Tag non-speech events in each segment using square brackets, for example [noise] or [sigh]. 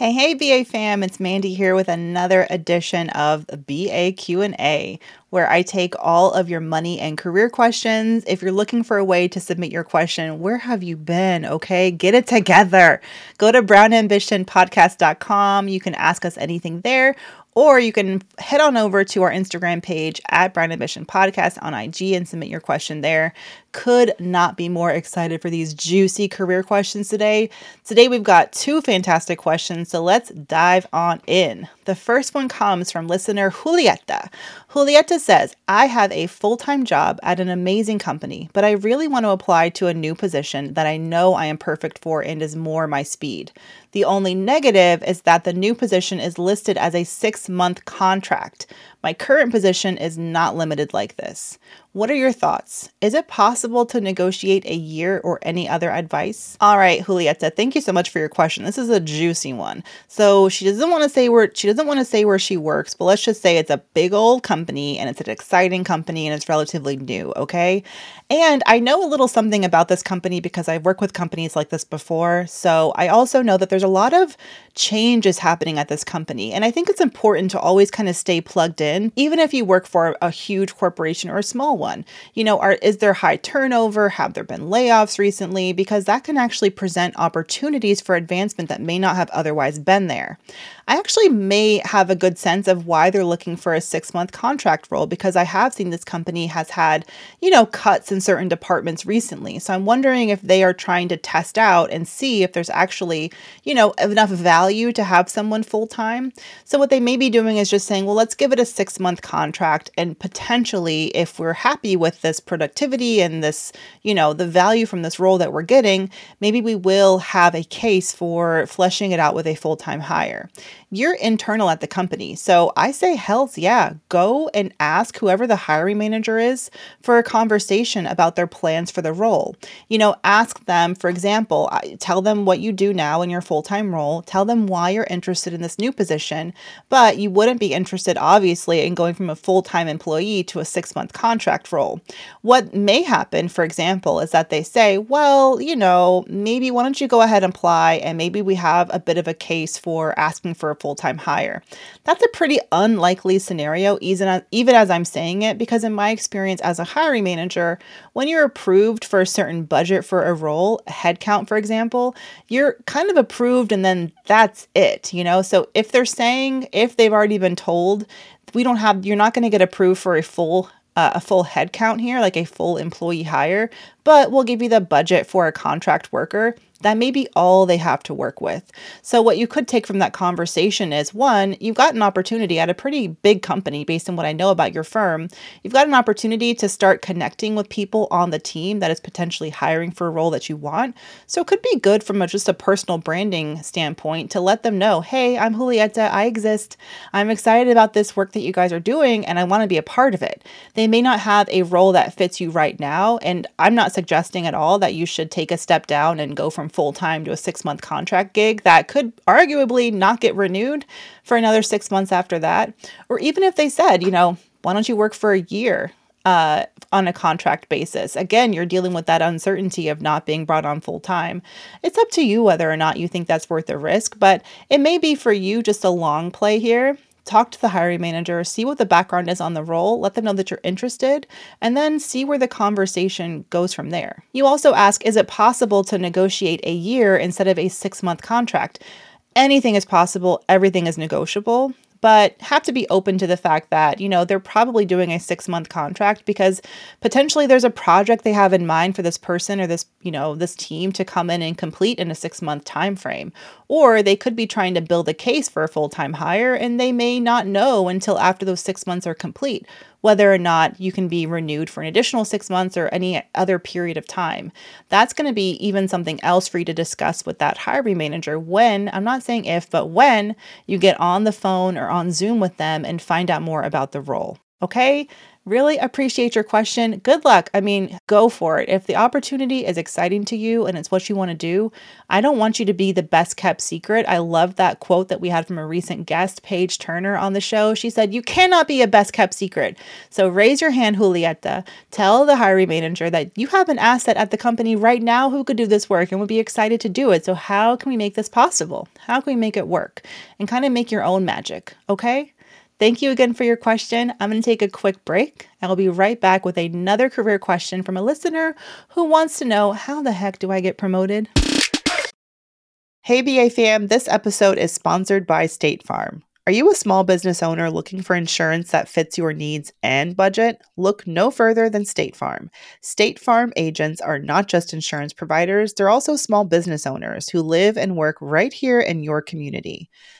Hey, hey, BA fam, it's Mandi here with another edition of BA Q&A, where I take all of your money and career questions. If you're looking for a way to submit your question, where have you been? Okay, get it together. Go to brownambitionpodcast.com. You can ask us anything there, or you can head on over to our Instagram page at Brown Ambition Podcast on IG and submit your question there. Could not be more excited for these juicy career questions today. Today we've got two fantastic questions, so let's dive on in. The first one comes from listener Julieta. Julieta says, I have a full time job at an amazing company, but I really want to apply to a new position that I know I am perfect for and is more my speed. The only negative is that the new position is listed as a six month contract. My current position is not limited like this. What are your thoughts? Is it possible to negotiate a year or any other advice? All right, Julieta, thank you so much for your question. This is a juicy one. So she doesn't want to say where she doesn't want to say where she works, but let's just say it's a big old company and it's an exciting company and it's relatively new, okay? And I know a little something about this company because I've worked with companies like this before. So I also know that there's a lot of changes happening at this company. And I think it's important to always kind of stay plugged in, even if you work for a huge corporation or a small one. You know, are is there high turnover? Have there been layoffs recently? Because that can actually present opportunities for advancement that may not have otherwise been there. I actually may have a good sense of why they're looking for a six month contract role because I have seen this company has had, you know, cuts in certain departments recently. So I'm wondering if they are trying to test out and see if there's actually, you know, enough value to have someone full time. So what they may be doing is just saying, well, let's give it a six month contract and potentially, if we're happy with this productivity and this, you know, the value from this role that we're getting, maybe we will have a case for fleshing it out with a full time hire you're internal at the company. So I say, hells yeah, go and ask whoever the hiring manager is for a conversation about their plans for the role. You know, ask them, for example, tell them what you do now in your full time role, tell them why you're interested in this new position, but you wouldn't be interested, obviously, in going from a full time employee to a six month contract role. What may happen, for example, is that they say, well, you know, maybe why don't you go ahead and apply and maybe we have a bit of a case for asking for a full time hire. That's a pretty unlikely scenario, even as, even as I'm saying it, because in my experience as a hiring manager, when you're approved for a certain budget for a role, a headcount, for example, you're kind of approved and then that's it, you know? So if they're saying, if they've already been told, we don't have, you're not going to get approved for a full uh, a full head count here, like a full employee hire, but we'll give you the budget for a contract worker that may be all they have to work with. So, what you could take from that conversation is one, you've got an opportunity at a pretty big company based on what I know about your firm. You've got an opportunity to start connecting with people on the team that is potentially hiring for a role that you want. So, it could be good from a, just a personal branding standpoint to let them know hey, I'm Julieta, I exist. I'm excited about this work that you guys are doing, and I want to be a part of it. They may not have a role that fits you right now, and I'm not suggesting at all that you should take a step down and go from full time to a six month contract gig that could arguably not get renewed for another six months after that. Or even if they said, you know, why don't you work for a year uh, on a contract basis. Again, you're dealing with that uncertainty of not being brought on full time. It's up to you whether or not you think that's worth the risk, but it may be for you just a long play here talk to the hiring manager, see what the background is on the role, let them know that you're interested, and then see where the conversation goes from there. You also ask Is it possible to negotiate a year instead of a six month contract? Anything is possible, everything is negotiable. But have to be open to the fact that, you know, they're probably doing a six month contract because potentially there's a project they have in mind for this person or this, you know, this team to come in and complete in a six month time frame. Or they could be trying to build a case for a full time hire and they may not know until after those six months are complete whether or not you can be renewed for an additional six months or any other period of time. That's going to be even something else for you to discuss with that hiring manager when, I'm not saying if, but when you get on the phone or on Zoom with them and find out more about the role. Okay? Really appreciate your question. Good luck. I mean, go for it. If the opportunity is exciting to you and it's what you want to do, I don't want you to be the best kept secret. I love that quote that we had from a recent guest, Paige Turner, on the show. She said, You cannot be a best kept secret. So raise your hand, Julieta. Tell the hiring manager that you have an asset at the company right now who could do this work and would be excited to do it. So, how can we make this possible? How can we make it work? And kind of make your own magic, okay? Thank you again for your question. I'm going to take a quick break. I'll be right back with another career question from a listener who wants to know how the heck do I get promoted? Hey, BA fam, this episode is sponsored by State Farm. Are you a small business owner looking for insurance that fits your needs and budget? Look no further than State Farm. State Farm agents are not just insurance providers, they're also small business owners who live and work right here in your community.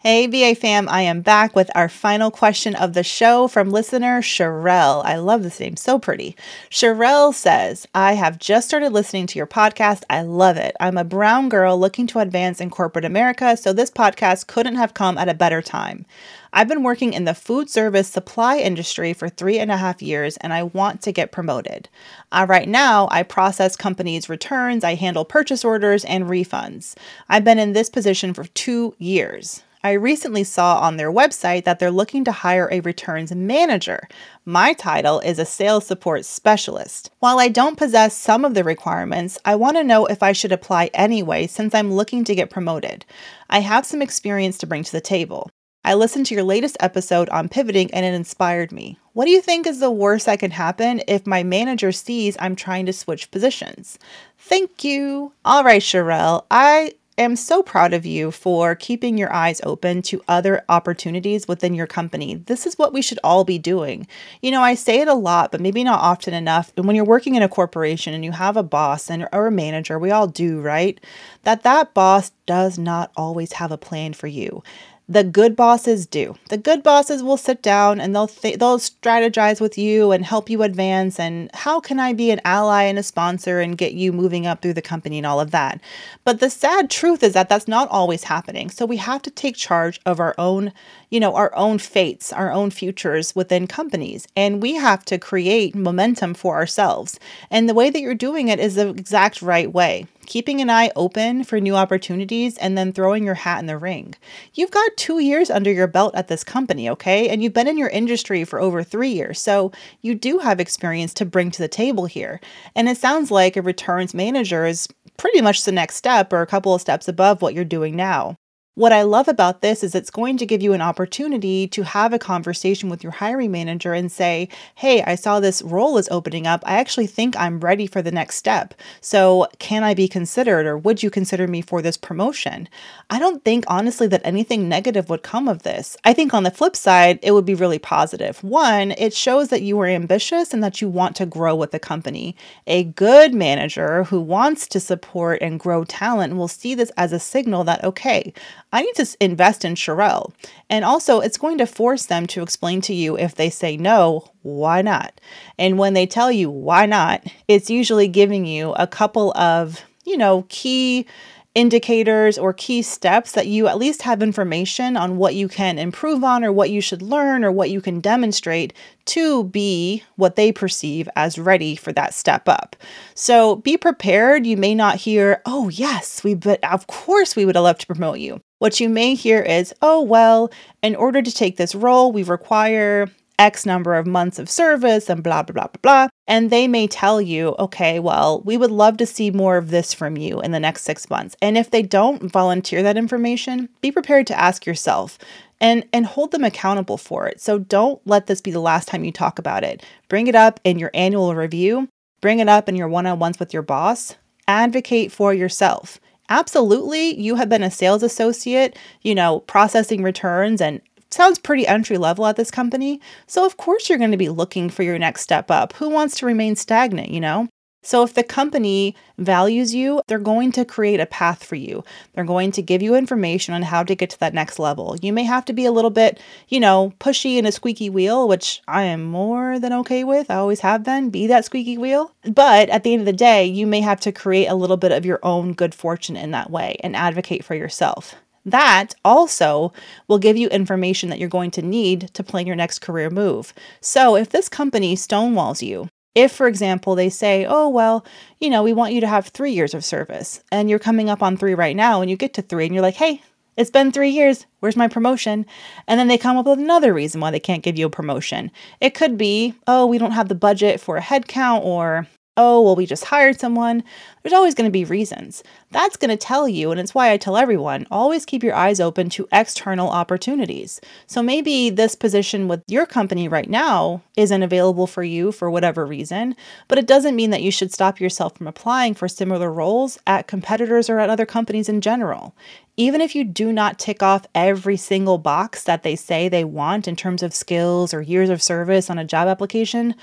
Hey, BA fam, I am back with our final question of the show from listener Sherelle. I love this name, so pretty. Sherelle says, I have just started listening to your podcast. I love it. I'm a brown girl looking to advance in corporate America, so this podcast couldn't have come at a better time. I've been working in the food service supply industry for three and a half years and I want to get promoted. Uh, right now, I process companies' returns, I handle purchase orders and refunds. I've been in this position for two years. I recently saw on their website that they're looking to hire a returns manager. My title is a sales support specialist. While I don't possess some of the requirements, I want to know if I should apply anyway since I'm looking to get promoted. I have some experience to bring to the table. I listened to your latest episode on pivoting and it inspired me. What do you think is the worst that can happen if my manager sees I'm trying to switch positions? Thank you. All right, Sherelle. I am so proud of you for keeping your eyes open to other opportunities within your company. This is what we should all be doing. You know, I say it a lot, but maybe not often enough. And when you're working in a corporation and you have a boss and or a manager, we all do, right? That that boss does not always have a plan for you the good bosses do. The good bosses will sit down and they'll th- they'll strategize with you and help you advance and how can I be an ally and a sponsor and get you moving up through the company and all of that. But the sad truth is that that's not always happening. So we have to take charge of our own, you know, our own fates, our own futures within companies and we have to create momentum for ourselves. And the way that you're doing it is the exact right way keeping an eye open for new opportunities, and then throwing your hat in the ring. You've got two years under your belt at this company, okay? And you've been in your industry for over three years. So you do have experience to bring to the table here. And it sounds like a returns manager is pretty much the next step or a couple of steps above what you're doing now. What I love about this is it's going to give you an opportunity to have a conversation with your hiring manager and say, Hey, I saw this role is opening up. I actually think I'm ready for the next step. So, can I be considered or would you consider me for this promotion? I don't think, honestly, that anything negative would come of this. I think on the flip side, it would be really positive. One, it shows that you are ambitious and that you want to grow with the company. A good manager who wants to support and grow talent will see this as a signal that, okay, I need to invest in Sherelle. And also, it's going to force them to explain to you if they say no, why not? And when they tell you why not, it's usually giving you a couple of, you know, key indicators or key steps that you at least have information on what you can improve on or what you should learn or what you can demonstrate to be what they perceive as ready for that step up. So be prepared. You may not hear, oh, yes, we, but of course we would have loved to promote you. What you may hear is, oh, well, in order to take this role, we require X number of months of service and blah, blah, blah, blah, blah. And they may tell you, okay, well, we would love to see more of this from you in the next six months. And if they don't volunteer that information, be prepared to ask yourself and and hold them accountable for it. So don't let this be the last time you talk about it. Bring it up in your annual review, bring it up in your one-on-ones with your boss. Advocate for yourself. Absolutely, you have been a sales associate, you know, processing returns and sounds pretty entry level at this company. So, of course, you're going to be looking for your next step up. Who wants to remain stagnant, you know? So, if the company values you, they're going to create a path for you. They're going to give you information on how to get to that next level. You may have to be a little bit, you know, pushy and a squeaky wheel, which I am more than okay with. I always have been. Be that squeaky wheel. But at the end of the day, you may have to create a little bit of your own good fortune in that way and advocate for yourself. That also will give you information that you're going to need to plan your next career move. So, if this company stonewalls you, if, for example, they say, oh, well, you know, we want you to have three years of service, and you're coming up on three right now, and you get to three, and you're like, hey, it's been three years. Where's my promotion? And then they come up with another reason why they can't give you a promotion. It could be, oh, we don't have the budget for a headcount, or oh, well, we just hired someone. There's always going to be reasons. That's going to tell you, and it's why I tell everyone always keep your eyes open to external opportunities. So maybe this position with your company right now isn't available for you for whatever reason, but it doesn't mean that you should stop yourself from applying for similar roles at competitors or at other companies in general. Even if you do not tick off every single box that they say they want in terms of skills or years of service on a job application,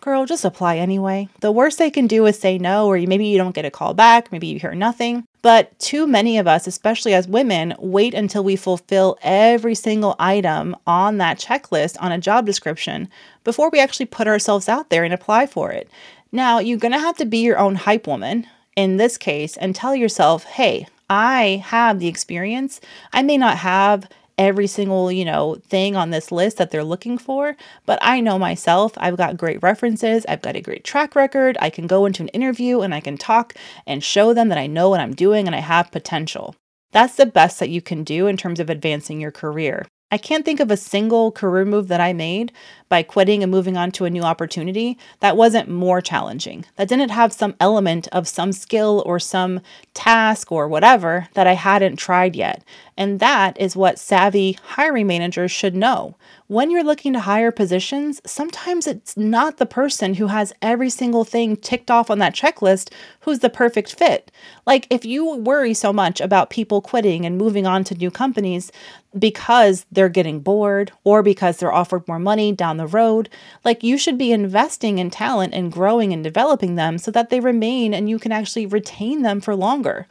girl, just apply anyway. The worst they can do is say no, or maybe you don't get a call back, maybe you hear nothing. But too many of us, especially as women, wait until we fulfill every single item on that checklist on a job description before we actually put ourselves out there and apply for it. Now, you're to have to be your own hype woman in this case and tell yourself, hey, I have the experience. I may not have every single, you know, thing on this list that they're looking for, but I know myself, I've got great references, I've got a great track record. I can go into an interview and I can talk and show them that I know what I'm doing and I have potential. That's the best that you can do in terms of advancing your career. I can't think of a single career move that I made by quitting and moving on to a new opportunity that wasn't more challenging, that didn't have some element of some skill or some task or whatever that I hadn't tried yet. And that is what savvy hiring managers should know when you're looking to hire positions, sometimes it's not the person who has every single thing ticked off on that checklist who's the perfect fit. Like, if you worry so much about people quitting and moving on to new companies because they're getting bored or because they're offered more money down the road, like, you should be investing in talent and growing and developing them so that they remain and you can actually retain them for longer.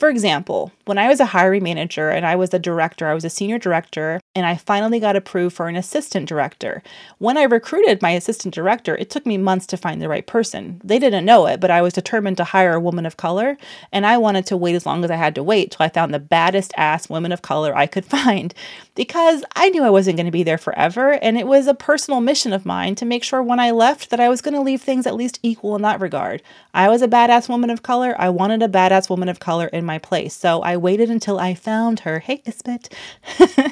For example, when I was a hiring manager and I was a director, I was a senior director, and I finally got approved for an assistant director. When I recruited my assistant director, it took me months to find the right person. They didn't know it, but I was determined to hire a woman of color, and I wanted to wait as long as I had to wait till I found the baddest ass woman of color I could [laughs] find because I knew I wasn't going to be there forever, and it was a personal mission of mine to make sure when I left that I was going to leave things at least equal in that regard. I was a badass woman of color. I wanted a badass woman of color in my place. So I waited until I found her. Hey, Isbet.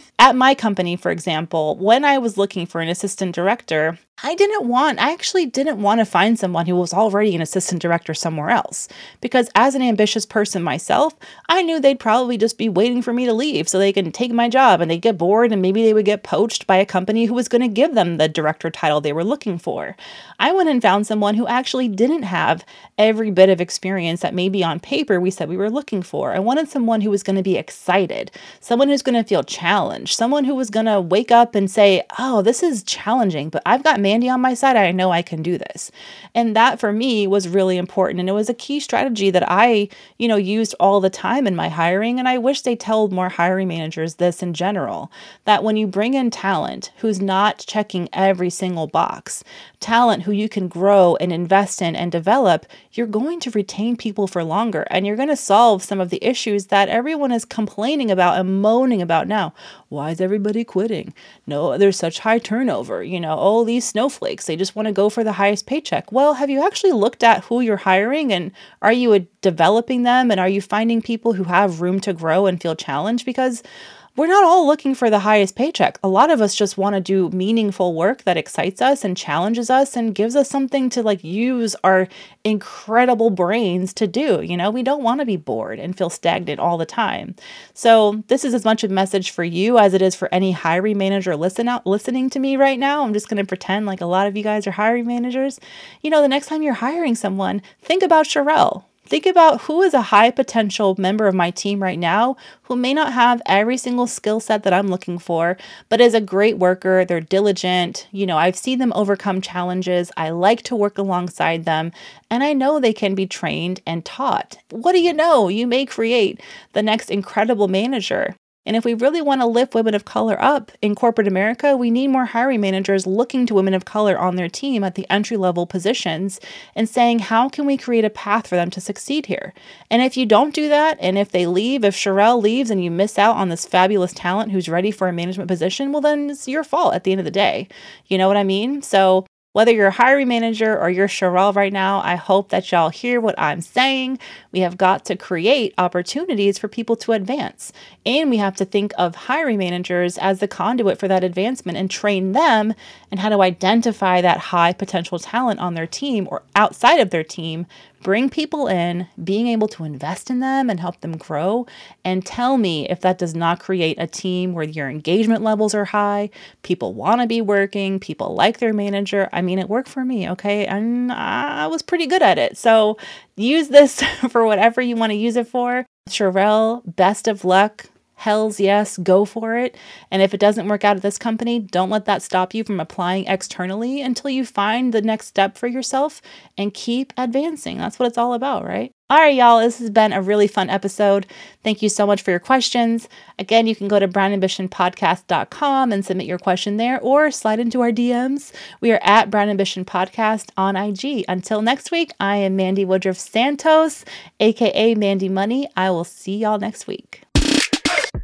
[laughs] At my company, for example, when I was looking for an assistant director, I didn't want, I actually didn't want to find someone who was already an assistant director somewhere else. Because as an ambitious person myself, I knew they'd probably just be waiting for me to leave so they can take my job and they'd get bored and maybe they would get poached by a company who was going to give them the director title they were looking for. I went and found someone who actually didn't have every bit of experience that maybe on paper we said we were looking for. I wanted someone who was going to be excited, someone who's going to feel challenged someone who was going to wake up and say, Oh, this is challenging, but I've got Mandi on my side. I know I can do this. And that for me was really important. And it was a key strategy that I, you know, used all the time in my hiring. And I wish they told more hiring managers this in general that when you bring in talent who's not checking every single box, talent who you can grow and invest in and develop, you're going to retain people for longer and you're going to solve some of the issues that everyone is complaining about and moaning about now. Why is everybody quitting? No, there's such high turnover. You know, all these snowflakes, they just want to go for the highest paycheck. Well, have you actually looked at who you're hiring and are you developing them and are you finding people who have room to grow and feel challenged? Because we're not all looking for the highest paycheck. A lot of us just want to do meaningful work that excites us and challenges us and gives us something to like use our incredible brains to do. You know, we don't want to be bored and feel stagnant all the time. So, this is as much a message for you as it is for any hiring manager listen out listening to me right now. I'm just going to pretend like a lot of you guys are hiring managers. You know, the next time you're hiring someone, think about Sherelle. Think about who is a high potential member of my team right now who may not have every single skill set that I'm looking for, but is a great worker. They're diligent. You know, I've seen them overcome challenges. I like to work alongside them, and I know they can be trained and taught. What do you know? You may create the next incredible manager. And if we really want to lift women of color up in corporate America, we need more hiring managers looking to women of color on their team at the entry level positions and saying, how can we create a path for them to succeed here? And if you don't do that, and if they leave, if Sherelle leaves and you miss out on this fabulous talent who's ready for a management position, well, then it's your fault at the end of the day. You know what I mean? So whether you're a hiring manager or you're Sherelle right now, I hope that y'all hear what I'm saying. We have got to create opportunities for people to advance. And we have to think of hiring managers as the conduit for that advancement and train them and how to identify that high potential talent on their team or outside of their team bring people in, being able to invest in them and help them grow, and tell me if that does not create a team where your engagement levels are high, people want to be working, people like their manager. I mean, it worked for me, okay? And I was pretty good at it. So use this [laughs] for whatever you want to use it for. Sherelle, best of luck hells yes, go for it. And if it doesn't work out at this company, don't let that stop you from applying externally until you find the next step for yourself and keep advancing. That's what it's all about, right? All right, y'all, this has been a really fun episode. Thank you so much for your questions. Again, you can go to brownambitionpodcast.com and submit your question there or slide into our DMs. We are at Brown Ambition Podcast on IG. Until next week, I am Mandi Woodruff Santos, aka Mandi Money. I will see y'all next week.